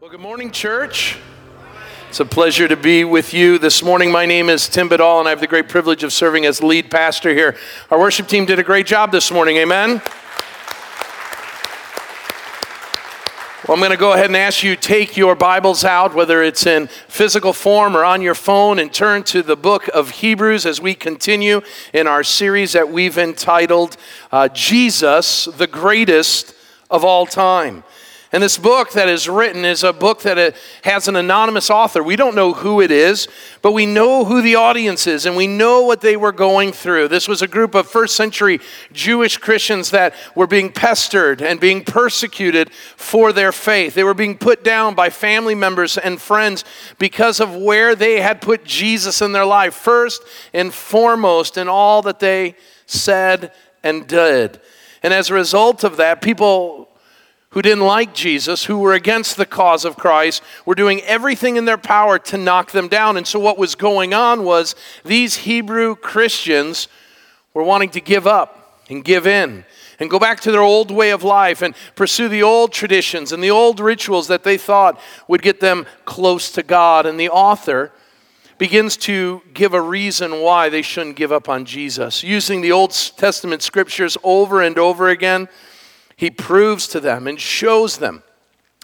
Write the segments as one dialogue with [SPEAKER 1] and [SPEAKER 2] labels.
[SPEAKER 1] Well, good morning, church. It's a pleasure to be with you this morning. My name is Tim Badal, and I have the great privilege of serving as lead pastor here. Our worship team did a great job this morning. Amen. Well, I'm going to go ahead and ask you take your Bibles out, whether it's in physical form or on your phone, and turn to the book of Hebrews as we continue in our series that we've entitled uh, Jesus, the Greatest of All Time. And this book that is written is a book that has an anonymous author. We don't know who it is, but we know who the audience is and we know what they were going through. This was a group of first century Jewish Christians that were being pestered and being persecuted for their faith. They were being put down by family members and friends because of where they had put Jesus in their life, first and foremost in all that they said and did. And as a result of that, people who didn't like Jesus, who were against the cause of Christ, were doing everything in their power to knock them down. And so, what was going on was these Hebrew Christians were wanting to give up and give in and go back to their old way of life and pursue the old traditions and the old rituals that they thought would get them close to God. And the author begins to give a reason why they shouldn't give up on Jesus, using the Old Testament scriptures over and over again he proves to them and shows them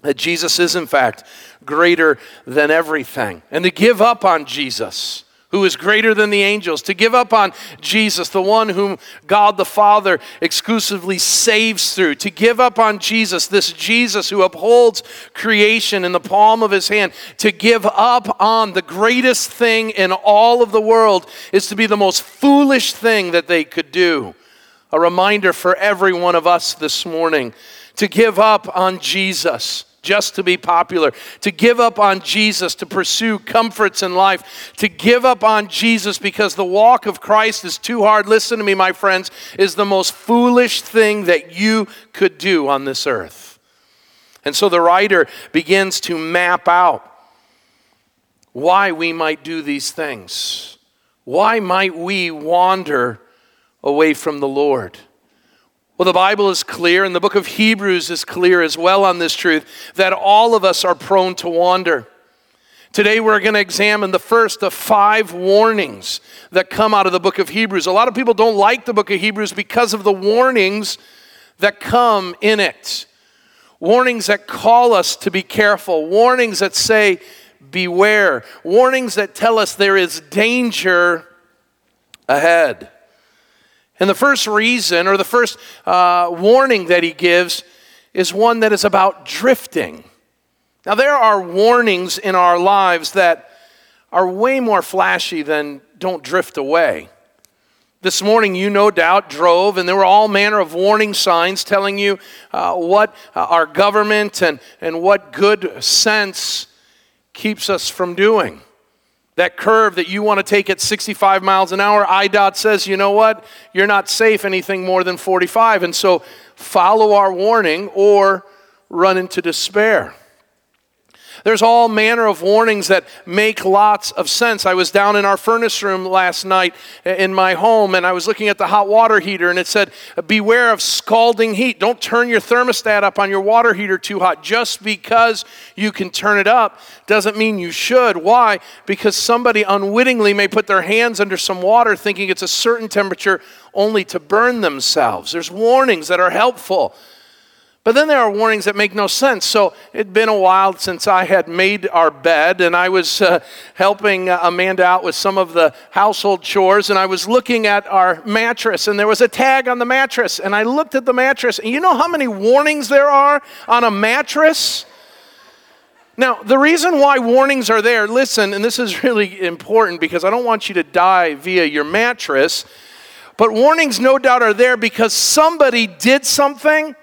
[SPEAKER 1] that Jesus is, in fact, greater than everything. And to give up on Jesus, who is greater than the angels, to give up on Jesus, the one whom God the Father exclusively saves through, to give up on Jesus, this Jesus who upholds creation in the palm of his hand, to give up on the greatest thing in all of the world is to be the most foolish thing that they could do a reminder for every one of us this morning to give up on Jesus just to be popular, to give up on Jesus to pursue comforts in life, to give up on Jesus because the walk of Christ is too hard. Listen to me, my friends, is the most foolish thing that you could do on this earth. And so the writer begins to map out why we might do these things. Why might we wander away from the Lord. Well, the Bible is clear, and the book of Hebrews is clear as well on this truth that all of us are prone to wander. Today, we're going to examine the first of five warnings that come out of the book of Hebrews. A lot of people don't like the book of Hebrews because of the warnings that come in it. Warnings that call us to be careful, warnings that say, beware, warnings that tell us there is danger ahead. And the first reason, or the first uh, warning that he gives, is one that is about drifting. Now, there are warnings in our lives that are way more flashy than don't drift away. This morning, you no doubt drove, and there were all manner of warning signs telling you uh, what uh, our government and, and what good sense keeps us from doing. That curve that you want to take at 65 miles an hour, IDOT says, you know what? You're not safe anything more than 45. And so follow our warning or run into despair. There's all manner of warnings that make lots of sense. I was down in our furnace room last night in my home and I was looking at the hot water heater and it said, Beware of scalding heat. Don't turn your thermostat up on your water heater too hot. Just because you can turn it up doesn't mean you should. Why? Because somebody unwittingly may put their hands under some water thinking it's a certain temperature only to burn themselves. There's warnings that are helpful. But then there are warnings that make no sense. So it'd been a while since I had made our bed, and I was uh, helping uh, Amanda out with some of the household chores, and I was looking at our mattress, and there was a tag on the mattress. And I looked at the mattress, and you know how many warnings there are on a mattress? Now, the reason why warnings are there, listen, and this is really important because I don't want you to die via your mattress, but warnings no doubt are there because somebody did something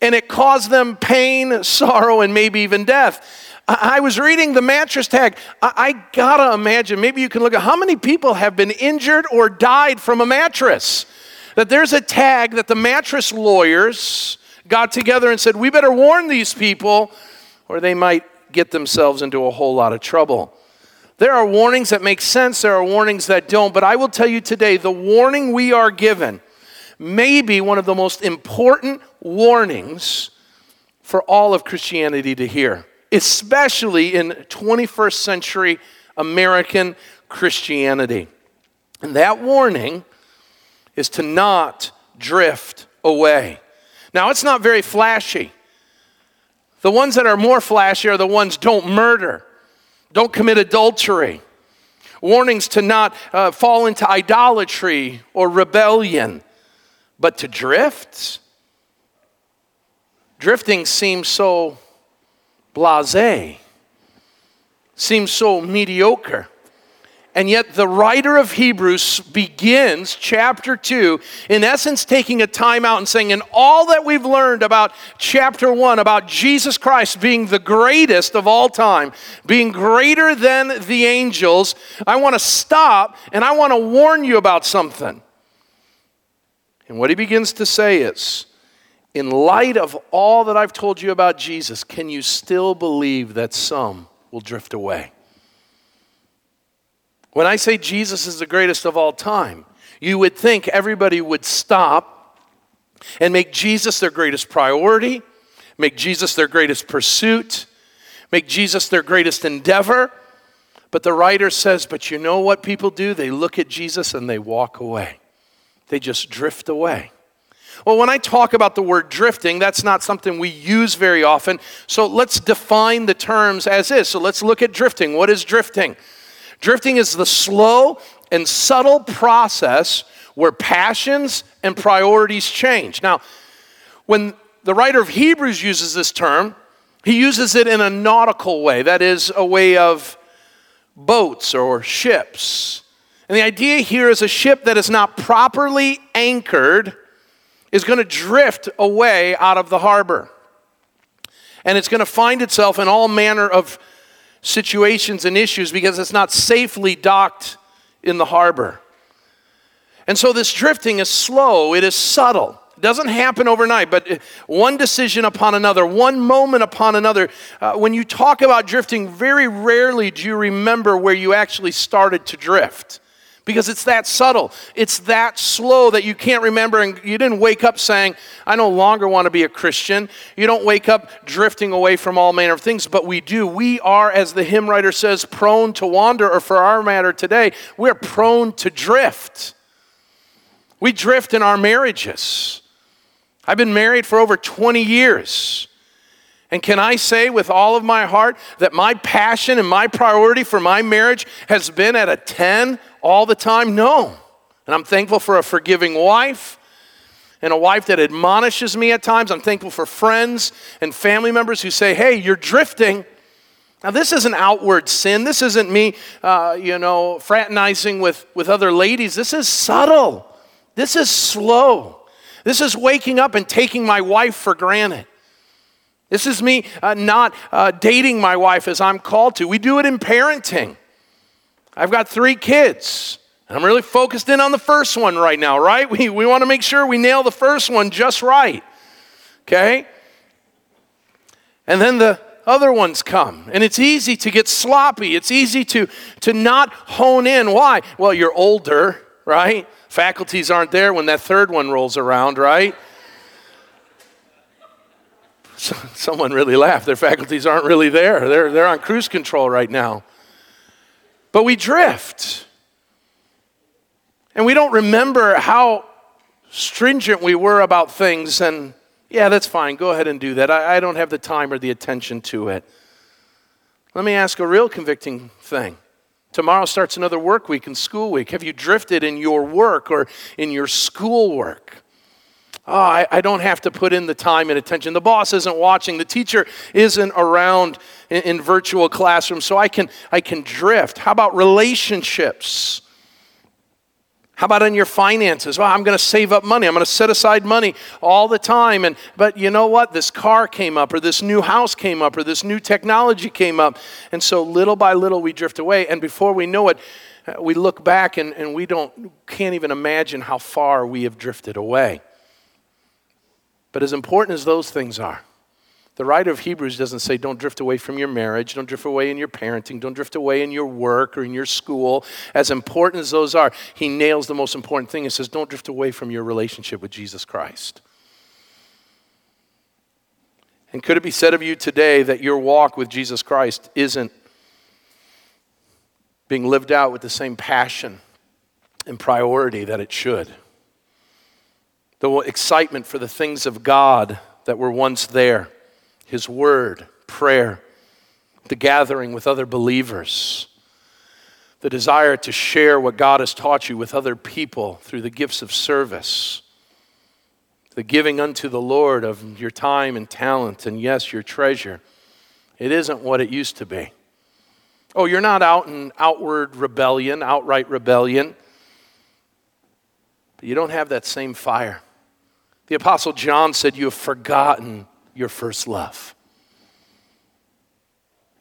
[SPEAKER 1] and it caused them pain, sorrow, and maybe even death. I was reading the mattress tag. I, gotta imagine, maybe you can look at how many people have been injured or died from a mattress. That there's a tag that the mattress lawyers got together and said, we better warn these people or they might get themselves into a whole lot of trouble. There are warnings that make sense, there are warnings that don't, but I will tell you today the warning we are given may be one of the most important warnings for all of Christianity to hear. especially in 21st century American Christianity. And that warning is to not drift away. Now, it's not very flashy. The ones that are more flashy are the ones don't murder, don't commit adultery, warnings to not uh, fall into idolatry or rebellion, but to drift. Drifting seems so blase, seems so mediocre. And yet, the writer of Hebrews begins chapter 2, in essence, taking a time out and saying, in all that we've learned about chapter 1, about Jesus Christ being the greatest of all time, being greater than the angels, I want to stop and I want to warn you about something. And what he begins to say is, in light of all that I've told you about Jesus, can you still believe that some will drift away? When I say Jesus is the greatest of all time, you would think everybody would stop and make Jesus their greatest priority, make Jesus their greatest pursuit, make Jesus their greatest endeavor. But the writer says, but you know what people do? They look at Jesus and they walk away, they just drift away. Well, when I talk about the word drifting, that's not something we use very often. So let's define the terms as is. So let's look at drifting. What is drifting? Drifting is the slow and subtle process where passions and priorities change. Now, when the writer of Hebrews uses this term, he uses it in a nautical way, that is, a way of boats or ships. And the idea here is a ship that is not properly anchored is going to drift away out of the harbor. And it's going to find itself in all manner of situations and issues because it's not safely docked in the harbor. And so this drifting is slow, it is subtle. It doesn't happen overnight, but one decision upon another, one moment upon another. Uh, when you talk about drifting, very rarely do you remember where you actually started to drift because it's that subtle. It's that slow that you can't remember. And you didn't wake up saying, I no longer want to be a Christian. You don't wake up drifting away from all manner of things, but we do. We are, as the hymn writer says, prone to wander, or for our matter today, we're prone to drift. We drift in our marriages. I've been married for over 20 years. And can I say with all of my heart that my passion and my priority for my marriage has been at a 10 all the time? No. And I'm thankful for a forgiving wife and a wife that admonishes me at times. I'm thankful for friends and family members who say, hey, you're drifting. Now, this isn't outward sin. This isn't me, uh, you know, fraternizing with, with other ladies. This is subtle. This is slow. This is waking up and taking my wife for granted. This is me uh, not uh, dating my wife as I'm called to. We do it in parenting. I've got three kids. I'm really focused in on the first one right now, right? We, we want to make sure we nail the first one just right. Okay? And then the other ones come. And it's easy to get sloppy. It's easy to, to not hone in. Why? Well, you're older, right? Faculties aren't there when that third one rolls around, right? Someone really laughed. Their faculties aren't really there. They're, they're on cruise control right now. But we drift. And we don't remember how stringent we were about things. And yeah, that's fine. Go ahead and do that. I, I don't have the time or the attention to it. Let me ask a real convicting thing. Tomorrow starts another work week and school week. Have you drifted in your work or in your school work? Oh, I, I, don't have to put in the time and attention. The boss isn't watching. The teacher isn't around in, in virtual classrooms, so I can, I can drift. How about relationships? How about in your finances? Well, I'm going to save up money. I'm going to set aside money all the time. And but you know what? This car came up, or this new house came up, or this new technology came up, and so little by little we drift away. And before we know it, uh, we look back and, and we don't can't even imagine how far we have drifted away. But as important as those things are, the writer of Hebrews doesn't say, don't drift away from your marriage, don't drift away in your parenting, don't drift away in your work or in your school. As important as those are, he nails the most important thing. He says, don't drift away from your relationship with Jesus Christ. And could it be said of you today that your walk with Jesus Christ isn't being lived out with the same passion and priority that it should? The excitement for the things of God that were once there, His Word, prayer, the gathering with other believers, the desire to share what God has taught you with other people through the gifts of service the giving unto the Lord of your time and talent, and yes, your treasure. It isn't what it used to be. Oh, you're not out in outward rebellion, outright rebellion, but you don't have that same fire. The Apostle John said, You have forgotten your first love.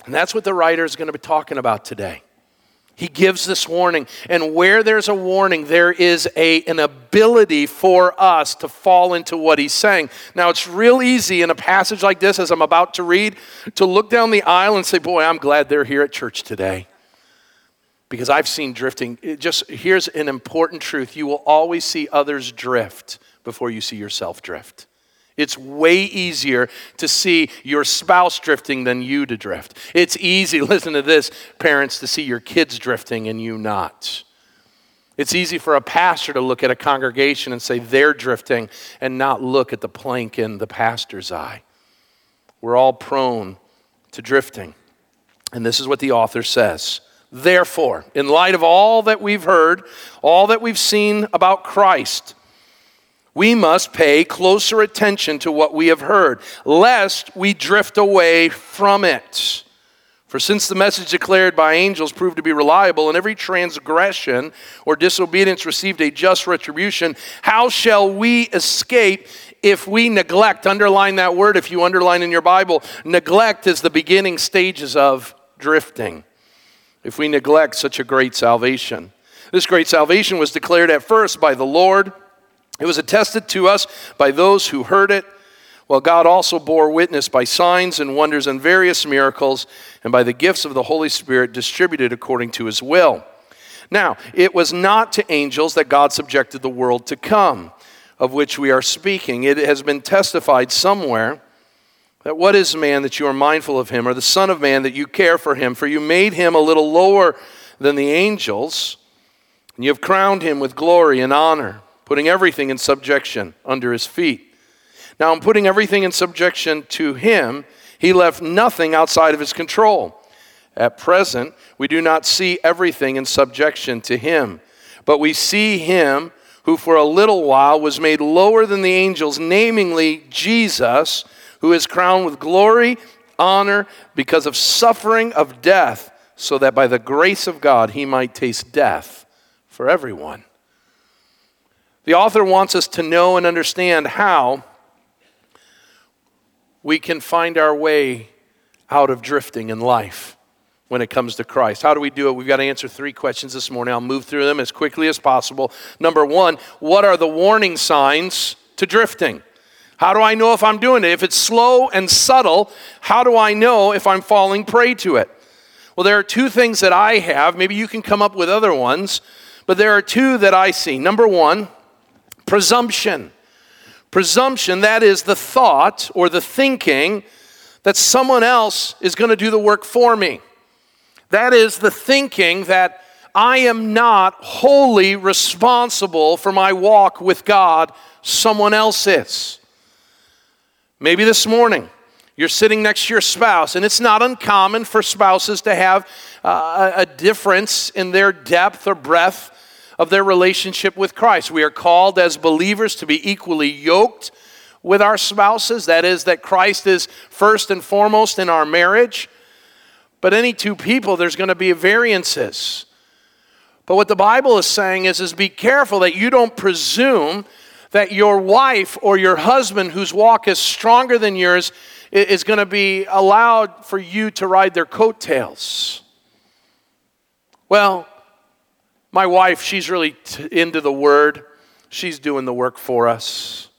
[SPEAKER 1] And that's what the writer is going to be talking about today. He gives this warning. And where there's a warning, there is a, an ability for us to fall into what he's saying. Now, it's real easy in a passage like this, as I'm about to read, to look down the aisle and say, Boy, I'm glad they're here at church today. Because I've seen drifting. It just here's an important truth you will always see others drift before you see yourself drift. It's way easier to see your spouse drifting than you to drift. It's easy, listen to this, parents, to see your kids drifting and you not. It's easy for a pastor to look at a congregation and say they're drifting and not look at the plank in the pastor's eye. We're all prone to drifting. And this is what the author says. Therefore, in light of all that we've heard, all that we've seen about Christ, we must pay closer attention to what we have heard, lest we drift away from it. For since the message declared by angels proved to be reliable, and every transgression or disobedience received a just retribution, how shall we escape if we neglect? Underline that word if you underline in your Bible. Neglect is the beginning stages of drifting. If we neglect such a great salvation, this great salvation was declared at first by the Lord it was attested to us by those who heard it, while God also bore witness by signs and wonders and various miracles, and by the gifts of the Holy Spirit distributed according to his will. Now, it was not to angels that God subjected the world to come, of which we are speaking. It has been testified somewhere that what is man that you are mindful of him, or the Son of Man that you care for him? For you made him a little lower than the angels, and you have crowned him with glory and honor putting everything in subjection under his feet. Now, in putting everything in subjection to him, he left nothing outside of his control. At present, we do not see everything in subjection to him, but we see him who for a little while was made lower than the angels, namely Jesus, who is crowned with glory, honor, because of suffering of death, so that by the grace of God he might taste death for everyone. The author wants us to know and understand how we can find our way out of drifting in life when it comes to Christ. How do we do it? We've got to answer three questions this morning. I'll move through them as quickly as possible. Number one, what are the warning signs to drifting? How do I know if I'm doing it? If it's slow and subtle, how do I know if I'm falling prey to it? Well, there are two things that I have. Maybe you can come up with other ones, but there are two that I see. Number one, Presumption. Presumption, that is the thought or the thinking that someone else is going to do the work for me. That is the thinking that I am not wholly responsible for my walk with God, someone else is. Maybe this morning you're sitting next to your spouse, and it's not uncommon for spouses to have uh, a difference in their depth or breadth of their relationship with Christ. We are called as believers to be equally yoked with our spouses. That is, that Christ is first and foremost in our marriage. But any two people, there's going to be variances. But what the Bible is saying is, is be careful that you don't presume that your wife or your husband, whose walk is stronger than yours, is going to be allowed for you to ride their coattails. Well, my wife, she's really t- into the word. She's doing the work for us.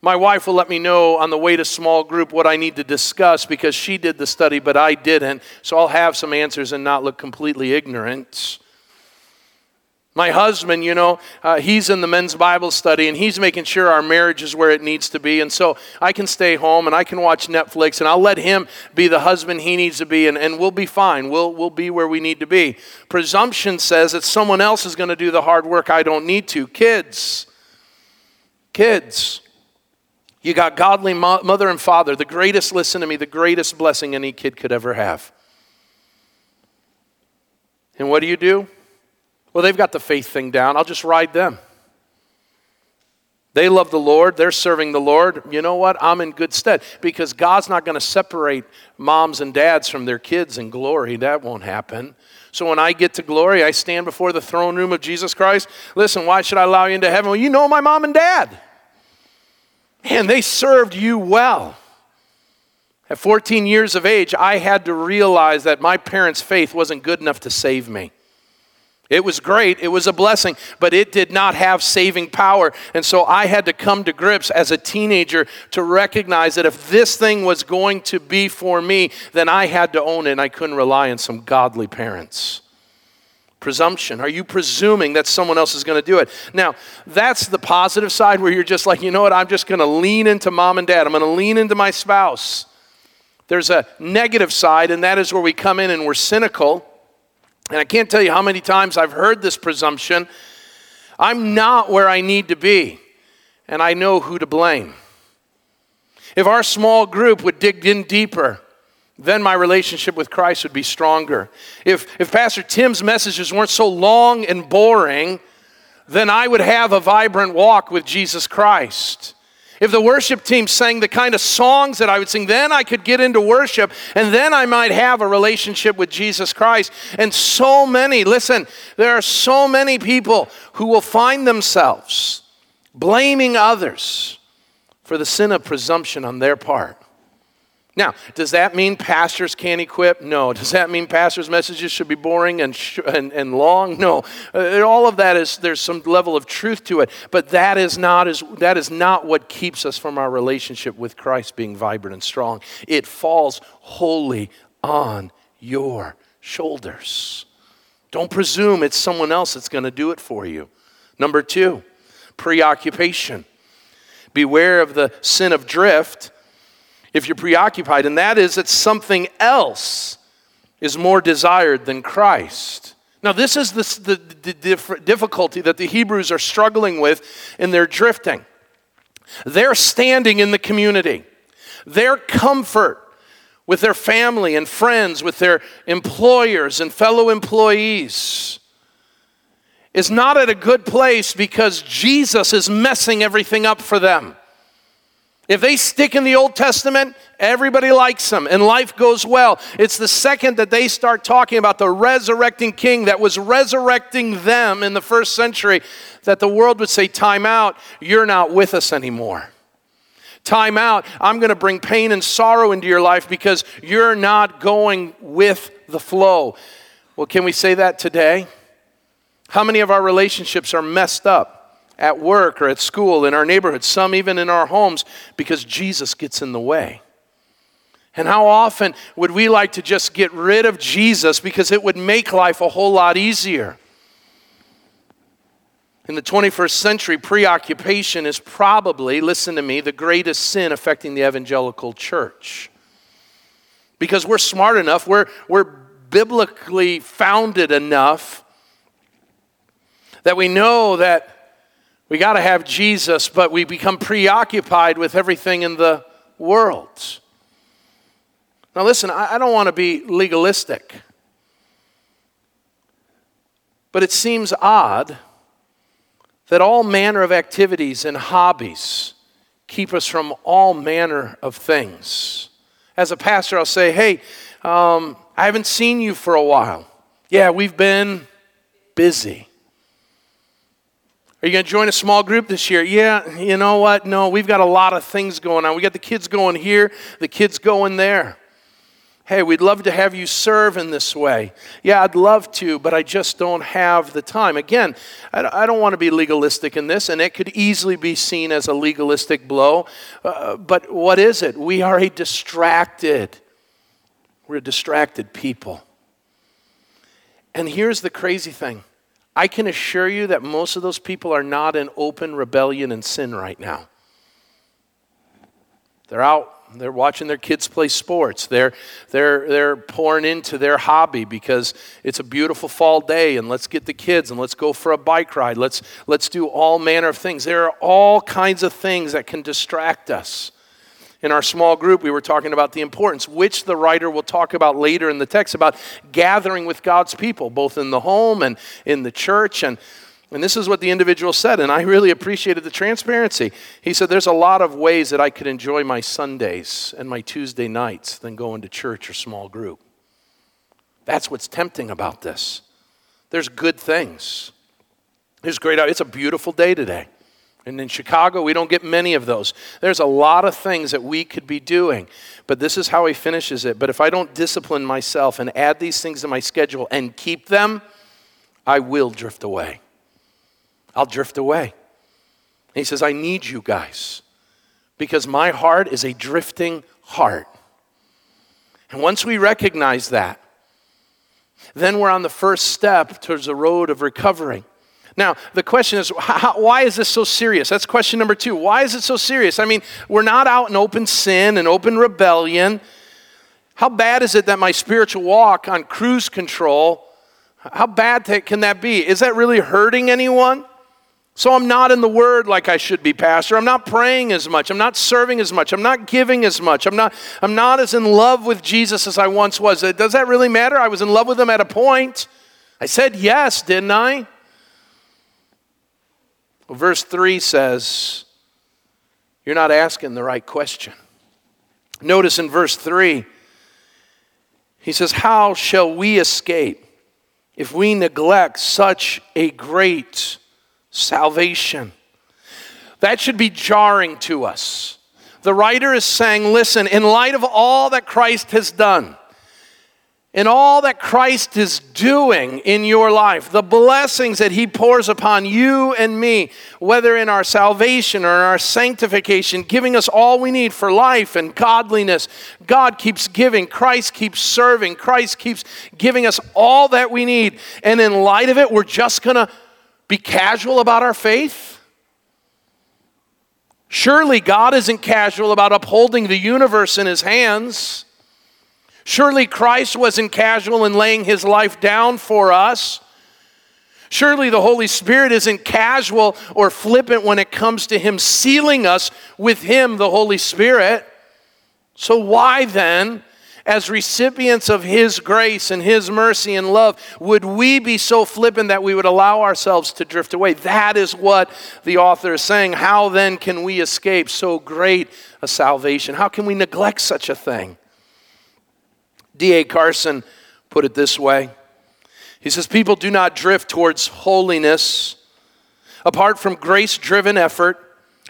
[SPEAKER 1] My wife will let me know on the way to small group what I need to discuss because she did the study, but I didn't. So I'll have some answers and not look completely ignorant. My husband, you know, uh, he's in the men's Bible study and he's making sure our marriage is where it needs to be. And so I can stay home and I can watch Netflix and I'll let him be the husband he needs to be and, and we'll be fine. We'll, we'll be where we need to be. Presumption says that someone else is going to do the hard work I don't need to. Kids, kids, you got godly mo- mother and father, the greatest, listen to me, the greatest blessing any kid could ever have. And what do you do? Well, they've got the faith thing down. I'll just ride them. They love the Lord. They're serving the Lord. You know what? I'm in good stead because God's not going to separate moms and dads from their kids in glory. That won't happen. So when I get to glory, I stand before the throne room of Jesus Christ. Listen, why should I allow you into heaven? Well, you know my mom and dad. And they served you well. At 14 years of age, I had to realize that my parents' faith wasn't good enough to save me. It was great, it was a blessing, but it did not have saving power. And so I had to come to grips as a teenager to recognize that if this thing was going to be for me, then I had to own it and I couldn't rely on some godly parents. Presumption. Are you presuming that someone else is going to do it? Now, that's the positive side where you're just like, you know what, I'm just going to lean into mom and dad, I'm going to lean into my spouse. There's a negative side, and that is where we come in and we're cynical and I can't tell you how many times I've heard this presumption I'm not where I need to be, and I know who to blame. If our small group would dig in deeper, then my relationship with Christ would be stronger. If, if Pastor Tim's messages weren't so long and boring, then I would have a vibrant walk with Jesus Christ. If the worship team sang the kind of songs that I would sing, then I could get into worship and then I might have a relationship with Jesus Christ. And so many, listen, there are so many people who will find themselves blaming others for the sin of presumption on their part. Now, does that mean pastors can't equip? No. Does that mean pastors' messages should be boring and, sh- and, and long? No. Uh, all of that is, there's some level of truth to it. But that is, not as, that is not what keeps us from our relationship with Christ being vibrant and strong. It falls wholly on your shoulders. Don't presume it's someone else that's going to do it for you. Number two, preoccupation. Beware of the sin of drift if you're preoccupied, and that is that something else is more desired than Christ. Now, this is the, the, the difficulty that the Hebrews are struggling with in their drifting. Their standing in the community, their comfort with their family and friends, with their employers and fellow employees, is not at a good place because Jesus is messing everything up for them. If they stick in the Old Testament, everybody likes them and life goes well. It's the second that they start talking about the resurrecting king that was resurrecting them in the first century that the world would say, Time out, you're not with us anymore. Time out, I'm going to bring pain and sorrow into your life because you're not going with the flow. Well, can we say that today? How many of our relationships are messed up? At work or at school, in our neighborhood, some even in our homes, because Jesus gets in the way. And how often would we like to just get rid of Jesus because it would make life a whole lot easier? In the 21st century, preoccupation is probably, listen to me, the greatest sin affecting the evangelical church. Because we're smart enough, we're, we're biblically founded enough that we know that we got to have Jesus, but we become preoccupied with everything in the world. Now, listen, I, don't want to be legalistic, but it seems odd that all manner of activities and hobbies keep us from all manner of things. As a pastor, I'll say, hey, um, I haven't seen you for a while. Yeah, we've been busy. Are you going to join a small group this year? Yeah, you know what? No, we've got a lot of things going on. We got the kids going here, the kids going there. Hey, we'd love to have you serve in this way. Yeah, I'd love to, but I just don't have the time. Again, I don't want to be legalistic in this, and it could easily be seen as a legalistic blow. Uh, but what is it? We are a distracted, we're a distracted people. And here's the crazy thing I can assure you that most of those people are not in open rebellion and sin right now. They're out they're watching their kids play sports. They're, they're, they're pouring into their hobby because it's a beautiful fall day and let's get the kids and let's go for a bike ride. Let's, let's do all manner of things. There are all kinds of things that can distract us. In our small group, we were talking about the importance, which the writer will talk about later in the text, about gathering with God's people, both in the home and in the church. And and this is what the individual said, and I really appreciated the transparency. He said, There's a lot of ways that I could enjoy my Sundays and my Tuesday nights than going to church or small group. That's what's tempting about this. There's good things. There's great, it's a beautiful day today. And in Chicago, we don't get many of those. There's a lot of things that we could be doing. But this is how he finishes it. But if I don't discipline myself and add these things to my schedule and keep them, I will drift away. I'll drift away. And he says, I need you guys because my heart is a drifting heart. And once we recognize that, then we're on the first step towards the road of recovery. Now, the question is, how, why is this so serious? That's question number two. Why is it so serious? I mean, we're not out in open sin and open rebellion. How bad is it that my spiritual walk on cruise control, how bad can that be? Is that really hurting anyone? So I'm not in the Word like I should be, Pastor. I'm not praying as much. I'm not serving as much. I'm not giving as much. I'm not, I'm not as in love with Jesus as I once was. Does that really matter? I was in love with Him at a point. I said yes, didn't I? Well, verse 3 says, You're not asking the right question. Notice in verse 3, he says, How shall we escape if we neglect such a great salvation. That should be jarring to us. The writer is saying, listen, in light of all that Christ has done, in all that Christ is doing in your life, the blessings that He pours upon you and me, whether in our salvation or in our sanctification, giving us all we need for life and godliness. God keeps giving, Christ keeps serving, Christ keeps giving us all that we need. And in light of it, we're just going to be casual about our faith? Surely God isn't casual about upholding the universe in his hands. Surely Christ wasn't casual in laying his life down for us. Surely the Holy Spirit isn't casual or flippant when it comes to him sealing us with him, the Holy Spirit. So, why then as recipients of His grace and His mercy and love, would we be so flippant that we would allow ourselves to drift away? That is what the author is saying. How then can we escape so great a salvation? How can we neglect such a thing? D.A. Carson put it this way He says, People do not drift towards holiness apart from grace driven effort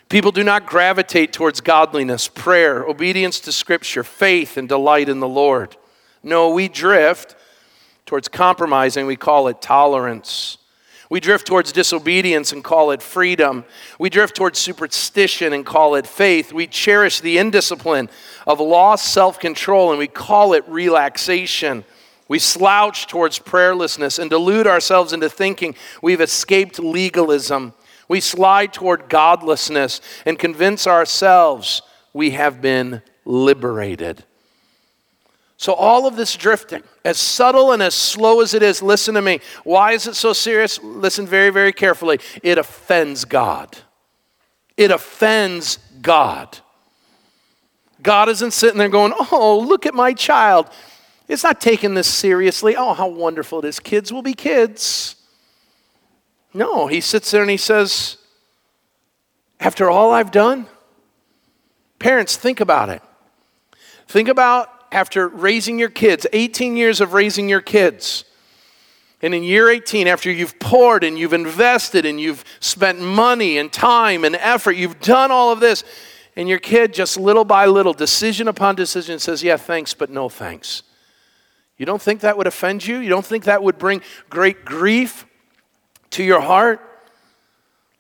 [SPEAKER 1] People do not gravitate towards godliness, prayer, obedience to Scripture, faith, and delight in the Lord. No, we drift towards compromising, we call it tolerance. We drift towards disobedience and call it freedom. We drift towards superstition and call it faith. We cherish the indiscipline of lost self control and we call it relaxation. We slouch towards prayerlessness and delude ourselves into thinking we've escaped legalism. We slide toward godlessness and convince ourselves we have been liberated. So, all of this drifting, as subtle and as slow as it is, listen to me. Why is it so serious? Listen very, very carefully. It offends God. It offends God. God isn't sitting there going, Oh, look at my child. It's not taking this seriously. Oh, how wonderful it is. Kids will be kids. No, he sits there and he says, After all I've done, parents, think about it. Think about after raising your kids, 18 years of raising your kids. And in year 18, after you've poured and you've invested and you've spent money and time and effort, you've done all of this, and your kid just little by little, decision upon decision, says, Yeah, thanks, but no thanks. You don't think that would offend you? You don't think that would bring great grief to your heart.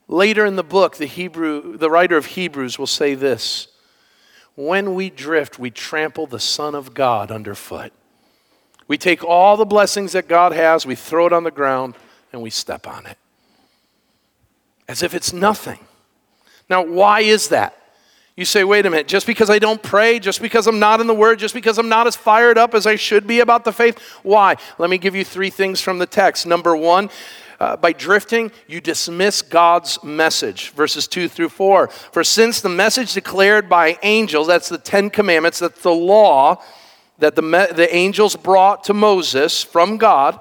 [SPEAKER 1] Later in the book, the Hebrew, the writer of Hebrews will say this When we drift, we trample the Son of God underfoot. We take all the blessings that God has, we throw it on the ground, and we step on it. As if it's nothing. Now, why is that? You say, wait a minute, just because I don't pray, just because I'm not in the Word, just because I'm not as fired up as I should be about the faith, why? Let me give you three things from the text. Number one, uh, by drifting, you dismiss God's message. Verses 2 through 4. For since the message declared by angels, that's the Ten Commandments, that's the law that the, me- the angels brought to Moses from God,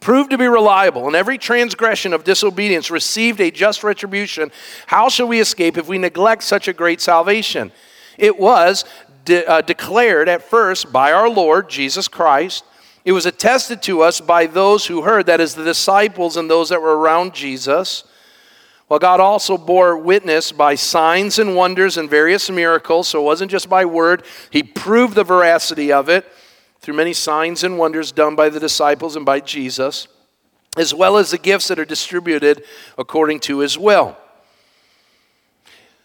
[SPEAKER 1] proved to be reliable, and every transgression of disobedience received a just retribution, how shall we escape if we neglect such a great salvation? It was de- uh, declared at first by our Lord Jesus Christ it was attested to us by those who heard, that is, the disciples and those that were around Jesus. Well, God also bore witness by signs and wonders and various miracles, so it wasn't just by word. He proved the veracity of it through many signs and wonders done by the disciples and by Jesus, as well as the gifts that are distributed according to his will.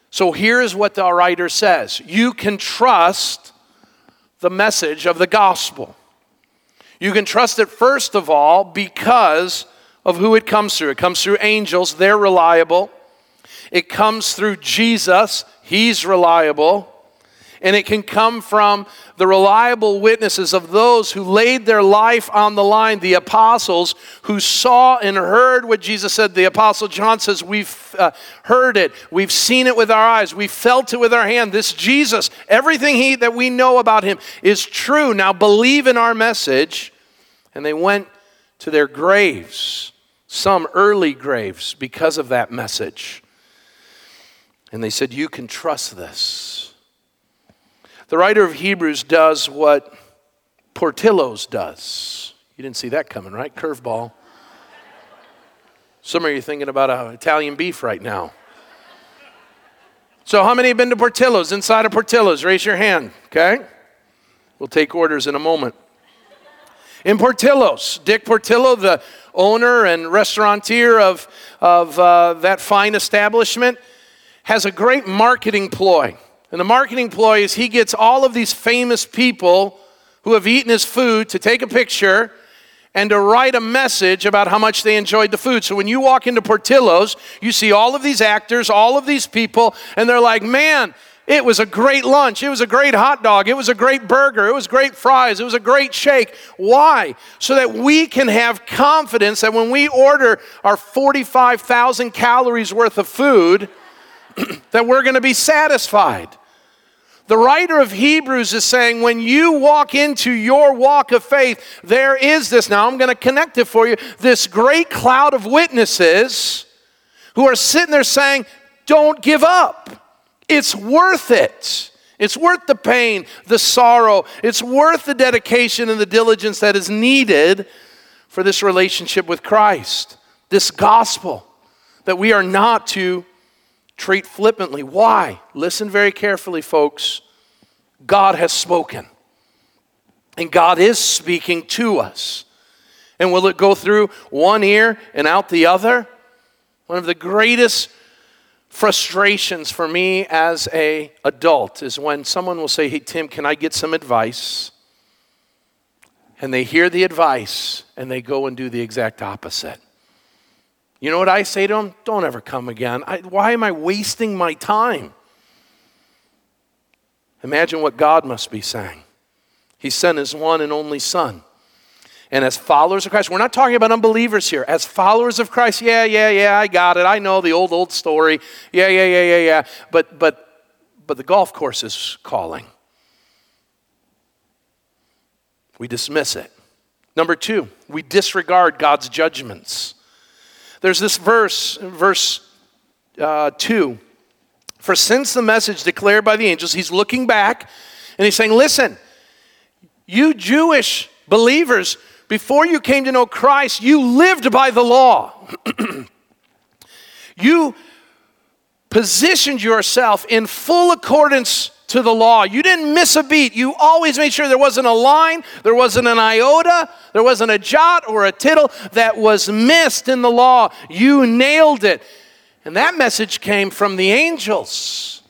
[SPEAKER 1] So here's what the writer says You can trust the message of the gospel. You can trust it, first of all, because of who it comes through. It comes through angels, they're reliable. It comes through Jesus, he's reliable and it can come from the reliable witnesses of those who laid their life on the line, the apostles who saw and heard what Jesus said. The apostle John says, We've uh, heard it, we've seen it with our eyes, we felt it with our hand. This Jesus, everything he, that we know about him is true. Now believe in our message. And they went to their graves, some early graves, because of that message. And they said, You can trust this. The writer of Hebrews does what Portillo's does. You didn't see that coming, right? Curveball. Some of you thinking about uh, Italian beef right now. So, how many have been to Portillo's? Inside of Portillo's, raise your hand, okay? We'll take orders in a moment. In Portillo's, Dick Portillo, the owner and restaurateur of, of uh, that fine establishment, has a great marketing ploy. And the marketing ploy is he gets all of these famous people who have eaten his food to take a picture and to write a message about how much they enjoyed the food. So when you walk into Portillo's, you see all of these actors, all of these people, and they're like, man, it was a great lunch. It was a great hot dog. It was a great burger. It was great fries. It was a great shake. Why? So that we can have confidence that when we order our 45,000 calories worth of food, that we're going to be satisfied. The writer of Hebrews is saying when you walk into your walk of faith, there is this. Now, I'm going to connect it for you this great cloud of witnesses who are sitting there saying, Don't give up. It's worth it. It's worth the pain, the sorrow. It's worth the dedication and the diligence that is needed for this relationship with Christ, this gospel that we are not to treat flippantly. Why? Listen very carefully, folks. God has spoken, and God is speaking to us. And will it go through one ear and out the other? One of the greatest frustrations for me as a adult is when someone will say, "Hey Tim, can I get some advice?" And they hear the advice and they go and do the exact opposite. You know what I say to them? Don't ever come again. I, why am I wasting my time? Imagine what God must be saying. He sent his one and only Son. And as followers of Christ, we're not talking about unbelievers here. As followers of Christ, yeah, yeah, yeah, I got it. I know the old, old story. Yeah, yeah, yeah, yeah, yeah. But, but, but the golf course is calling. We dismiss it. Number two, we disregard God's judgments. There's this verse, verse uh, 2. For since the message declared by the angels, he's looking back and he's saying, Listen, you Jewish believers, before you came to know Christ, you lived by the law. you positioned yourself in full accordance to the law. You didn't miss a beat. You always made sure there wasn't a line, there wasn't an iota, there wasn't a jot or a tittle that was missed in the law. You nailed it. And that message came from the angels.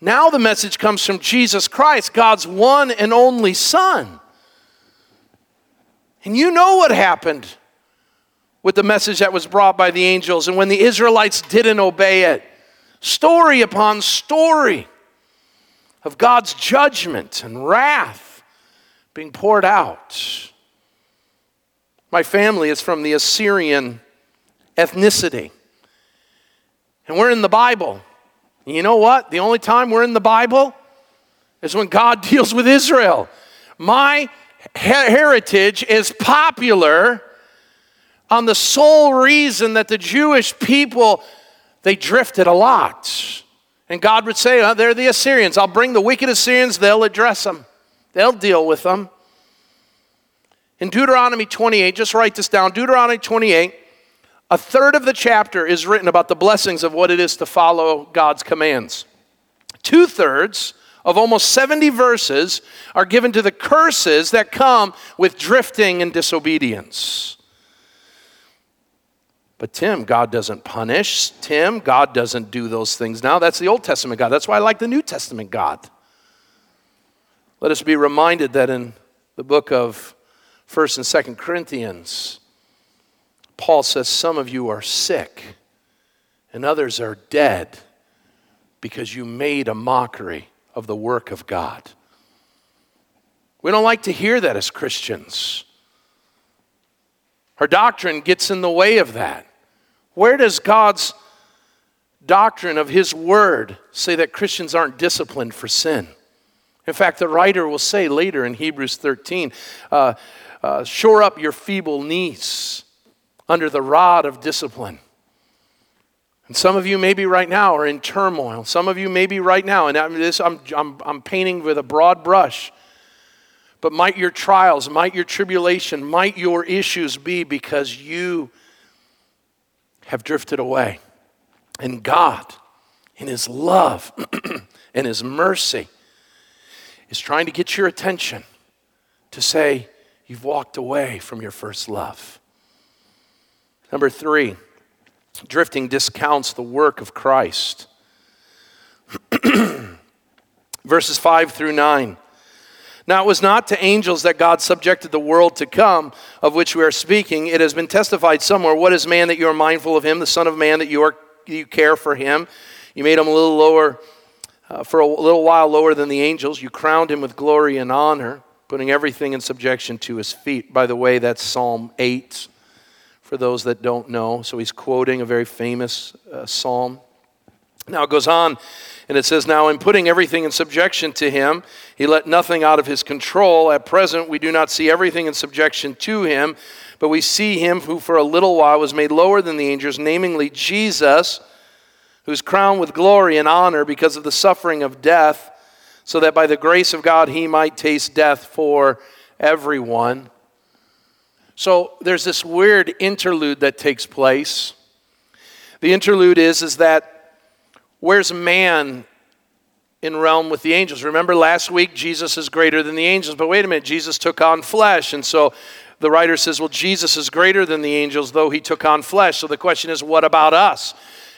[SPEAKER 1] Now the message comes from Jesus Christ, God's one and only Son. And you know what happened with the message that was brought by the angels and when the Israelites didn't obey it. Story upon story of God's judgment and wrath being poured out. My family is from the Assyrian ethnicity. And we're in the Bible. And you know what? The only time we're in the Bible is when God deals with Israel. My heritage is popular on the sole reason that the Jewish people they drifted a lot. And God would say, oh, they're the Assyrians. I'll bring the wicked Assyrians, they'll address them. They'll deal with them. In Deuteronomy 28, just write this down. Deuteronomy 28, a third of the chapter is written about the blessings of what it is to follow God's commands. Two thirds of almost 70 verses are given to the curses that come with drifting and disobedience. But Tim, God doesn't punish. Tim, God doesn't do those things now. That's the Old Testament God. That's why I like the New Testament God. Let us be reminded that in the book of 1st and 2nd Corinthians, Paul says, Some of you are sick and others are dead because you made a mockery of the work of God. We don't like to hear that as Christians. Our doctrine gets in the way of that. Where does God's doctrine of His Word say that Christians aren't disciplined for sin? In fact, the writer will say later in Hebrews 13, uh, uh, shore up your feeble knees under the rod of discipline. And some of you maybe right now are in turmoil. Some of you maybe right now, and I'm, this, I'm, I'm, I'm painting with a broad brush. But might your trials, might your tribulation, might your issues be because you have drifted away. And God, in His love and His mercy, is trying to get your attention to say, You've walked away from your first love. Number three, drifting discounts the work of Christ. Verses 5 through 9. Now, it was not to angels that God subjected the world to come, of which we are speaking. It has been testified somewhere What is man that you are mindful of him, the Son of Man that you, are, you care for him? You made him a little lower, uh, for a little while lower than the angels. You crowned him with glory and honor, putting everything in subjection to his feet. By the way, that's Psalm 8 for those that don't know. So he's quoting a very famous uh, psalm. Now it goes on and it says, Now in putting everything in subjection to him, he let nothing out of his control. At present, we do not see everything in subjection to him, but we see him who for a little while was made lower than the angels, namely Jesus, who's crowned with glory and honor because of the suffering of death, so that by the grace of God he might taste death for everyone. So there's this weird interlude that takes place. The interlude is, is that where's man in realm with the angels? Remember last week, Jesus is greater than the angels, but wait a minute, Jesus took on flesh. And so the writer says, well, Jesus is greater than the angels, though he took on flesh. So the question is, what about us?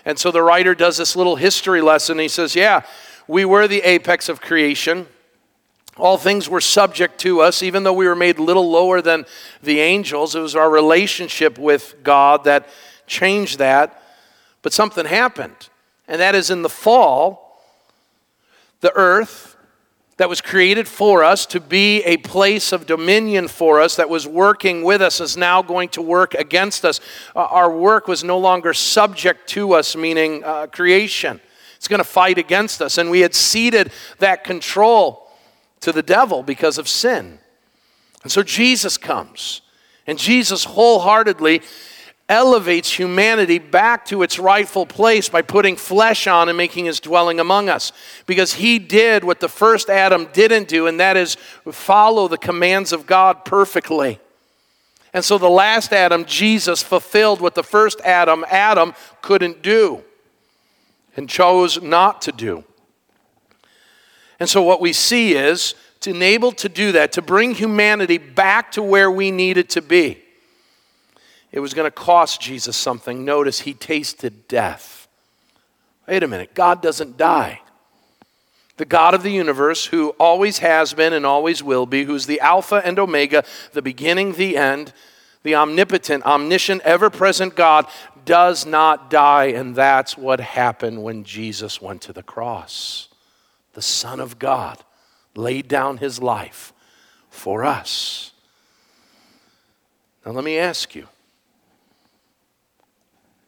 [SPEAKER 1] And so the writer does this little history lesson. He says, yeah, we were the apex of creation. All things were subject to us, even though we were made little lower than the angels. It was our relationship with God that changed that. But something happened, and that is in the fall, the earth that was created for us to be a place of dominion for us, that was working with us, is now going to work against us. Uh, our work was no longer subject to us, meaning uh, creation. It's going to fight against us. And we had ceded that control to the devil because of sin. And so Jesus comes, and Jesus wholeheartedly elevates humanity back to its rightful place by putting flesh on and making his dwelling among us. Because he did what the first Adam didn't do, and that is follow the commands of God perfectly. And so the last Adam, Jesus, fulfilled what the first Adam, Adam, couldn't do and chose not to do. And so what we see is to enable to do that, to bring humanity back to where we needed to be. It was going to cost Jesus something. Notice he tasted death. Wait a minute, God doesn't die. The God of the universe, who always has been and always will be, who's the Alpha and Omega, the beginning, the end, the omnipotent, omniscient, ever present God, does not die. And that's what happened when Jesus went to the cross. The Son of God laid down his life for us. Now, let me ask you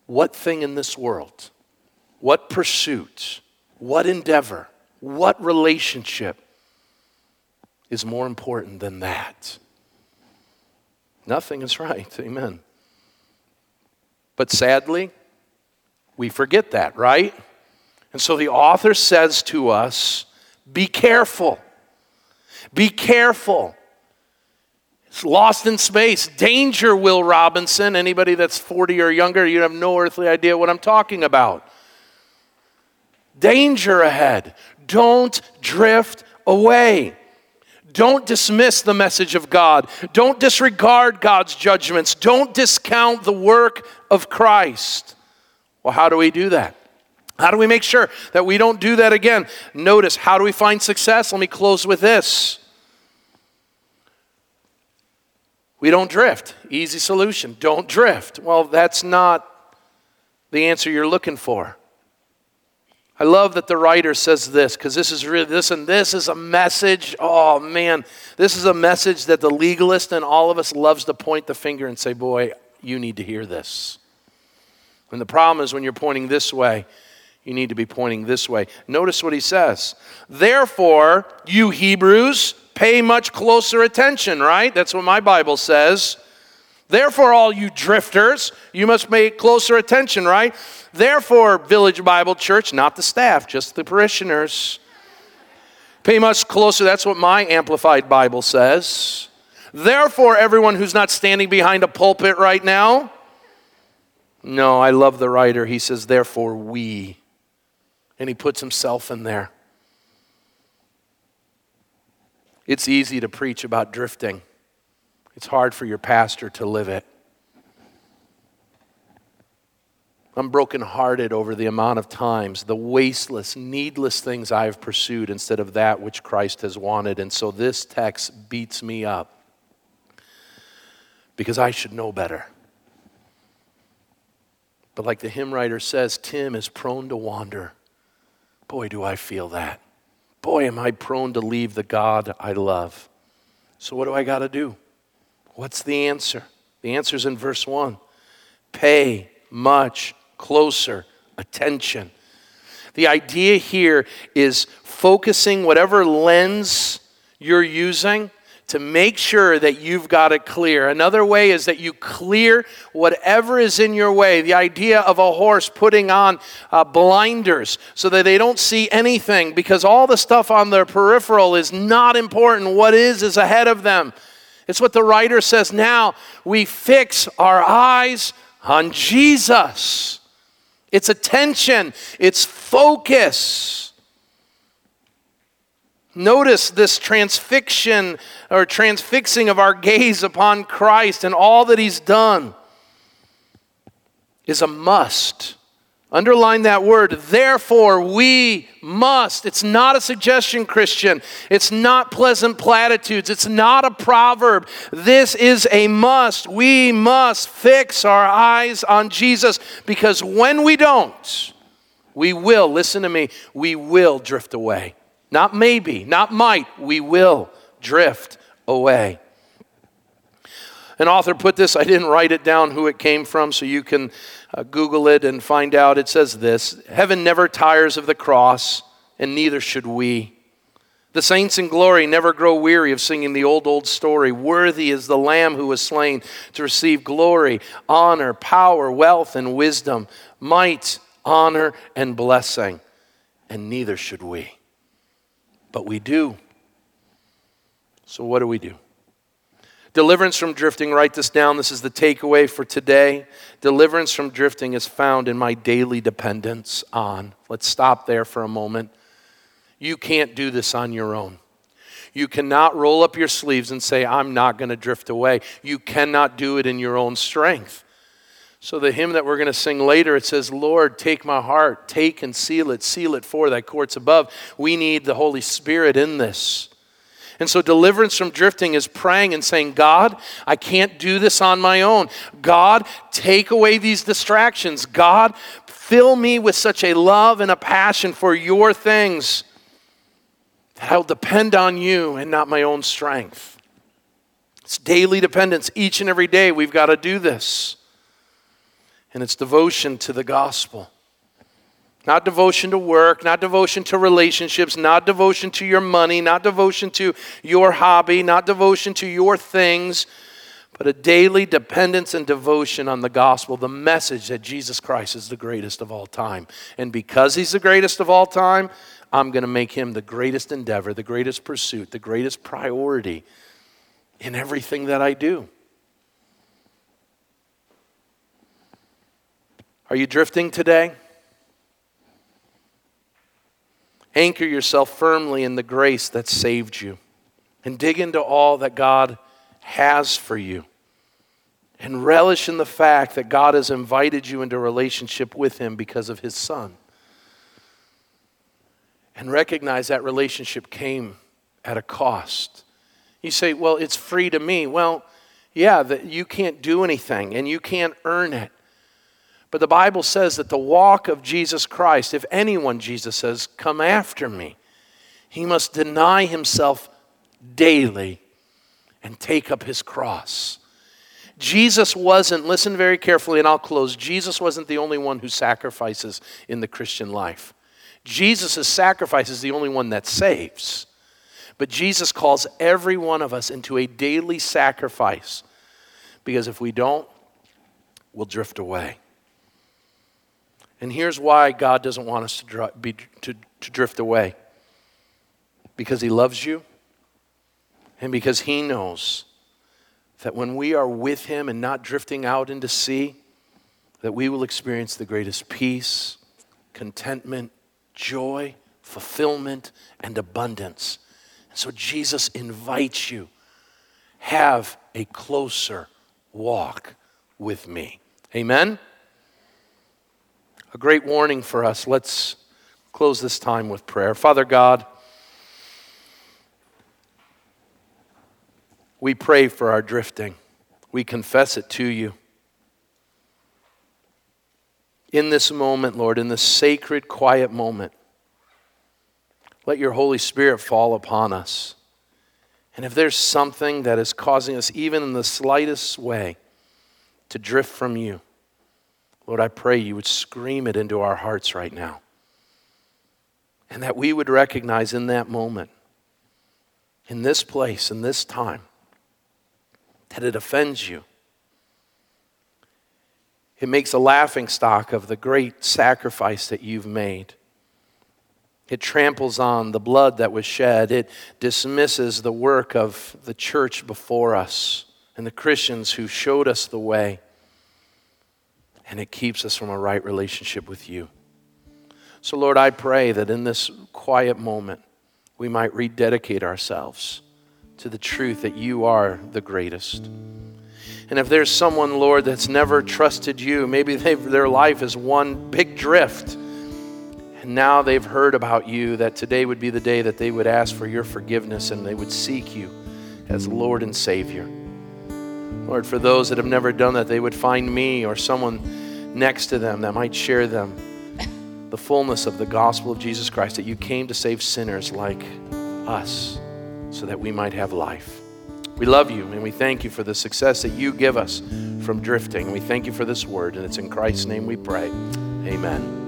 [SPEAKER 1] what thing in this world, what pursuit, what endeavor, what relationship is more important than that? Nothing is right. Amen. But sadly, we forget that, right? And so the author says to us be careful. Be careful. Lost in space. Danger, Will Robinson. Anybody that's 40 or younger, you have no earthly idea what I'm talking about. Danger ahead. Don't drift away. Don't dismiss the message of God. Don't disregard God's judgments. Don't discount the work of Christ. Well, how do we do that? How do we make sure that we don't do that again? Notice, how do we find success? Let me close with this. We don't drift. Easy solution. Don't drift. Well, that's not the answer you're looking for. I love that the writer says this because this is really this and this is a message. Oh man, this is a message that the legalist and all of us loves to point the finger and say, "Boy, you need to hear this." And the problem is when you're pointing this way, you need to be pointing this way. Notice what he says. Therefore, you Hebrews, pay much closer attention, right? That's what my Bible says. Therefore, all you drifters, you must pay closer attention, right? Therefore, Village Bible Church, not the staff, just the parishioners, pay much closer. That's what my Amplified Bible says. Therefore, everyone who's not standing behind a pulpit right now, no, I love the writer. He says, therefore, we. And he puts himself in there. It's easy to preach about drifting, it's hard for your pastor to live it. I'm brokenhearted over the amount of times, the wasteless, needless things I have pursued instead of that which Christ has wanted. And so this text beats me up because I should know better. But like the hymn writer says, Tim is prone to wander. Boy, do I feel that. Boy, am I prone to leave the God I love. So, what do I got to do? What's the answer? The answer is in verse 1 pay much closer attention. The idea here is focusing whatever lens you're using to make sure that you've got it clear. Another way is that you clear whatever is in your way. The idea of a horse putting on uh, blinders so that they don't see anything because all the stuff on their peripheral is not important. What is, is ahead of them. It's what the writer says now. We fix our eyes on Jesus. It's attention, it's focus. Notice this transfixion or transfixing of our gaze upon Christ and all that He's done is a must. Underline that word. Therefore, we must. It's not a suggestion, Christian. It's not pleasant platitudes. It's not a proverb. This is a must. We must fix our eyes on Jesus because when we don't, we will, listen to me, we will drift away. Not maybe, not might, we will drift away. An author put this, I didn't write it down who it came from, so you can uh, Google it and find out. It says this Heaven never tires of the cross, and neither should we. The saints in glory never grow weary of singing the old, old story. Worthy is the Lamb who was slain to receive glory, honor, power, wealth, and wisdom, might, honor, and blessing. And neither should we. But we do. So, what do we do? Deliverance from drifting, write this down. This is the takeaway for today. Deliverance from drifting is found in my daily dependence on. Let's stop there for a moment. You can't do this on your own. You cannot roll up your sleeves and say, I'm not going to drift away. You cannot do it in your own strength. So, the hymn that we're going to sing later, it says, Lord, take my heart, take and seal it, seal it for thy courts above. We need the Holy Spirit in this. And so, deliverance from drifting is praying and saying, God, I can't do this on my own. God, take away these distractions. God, fill me with such a love and a passion for your things that I'll depend on you and not my own strength. It's daily dependence. Each and every day, we've got to do this. And it's devotion to the gospel. Not devotion to work, not devotion to relationships, not devotion to your money, not devotion to your hobby, not devotion to your things, but a daily dependence and devotion on the gospel, the message that Jesus Christ is the greatest of all time. And because he's the greatest of all time, I'm going to make him the greatest endeavor, the greatest pursuit, the greatest priority in everything that I do. Are you drifting today? Anchor yourself firmly in the grace that saved you and dig into all that God has for you. And relish in the fact that God has invited you into relationship with Him because of His Son. And recognize that relationship came at a cost. You say, well, it's free to me. Well, yeah, that you can't do anything and you can't earn it. But the Bible says that the walk of Jesus Christ, if anyone, Jesus says, come after me, he must deny himself daily and take up his cross. Jesus wasn't, listen very carefully and I'll close. Jesus wasn't the only one who sacrifices in the Christian life. Jesus' sacrifice is the only one that saves. But Jesus calls every one of us into a daily sacrifice because if we don't, we'll drift away. And here's why God doesn't want us to, dr- be, to, to drift away because He loves you and because He knows that when we are with Him and not drifting out into sea, that we will experience the greatest peace, contentment, joy, fulfillment, and abundance. And so Jesus invites you have a closer walk with me. Amen? A great warning for us. Let's close this time with prayer. Father God, We pray for our drifting. We confess it to you. In this moment, Lord, in this sacred, quiet moment, let your Holy Spirit fall upon us. And if there's something that is causing us, even in the slightest way, to drift from you, Lord, I pray you would scream it into our hearts right now. And that we would recognize in that moment, in this place, in this time, that it offends you. It makes a laughing stock of the great sacrifice that you've made. It tramples on the blood that was shed. It dismisses the work of the church before us and the Christians who showed us the way. And it keeps us from a right relationship with you. So, Lord, I pray that in this quiet moment, we might rededicate ourselves to the truth that you are the greatest. And if there's someone, Lord, that's never trusted you, maybe their life is one big drift, and now they've heard about you, that today would be the day that they would ask for your forgiveness and they would seek you as Lord and Savior. Lord, for those that have never done that, they would find me or someone next to them that might share them the fullness of the gospel of Jesus Christ, that you came to save sinners like us so that we might have life. We love you and we thank you for the success that you give us from drifting. We thank you for this word, and it's in Christ's name we pray. Amen.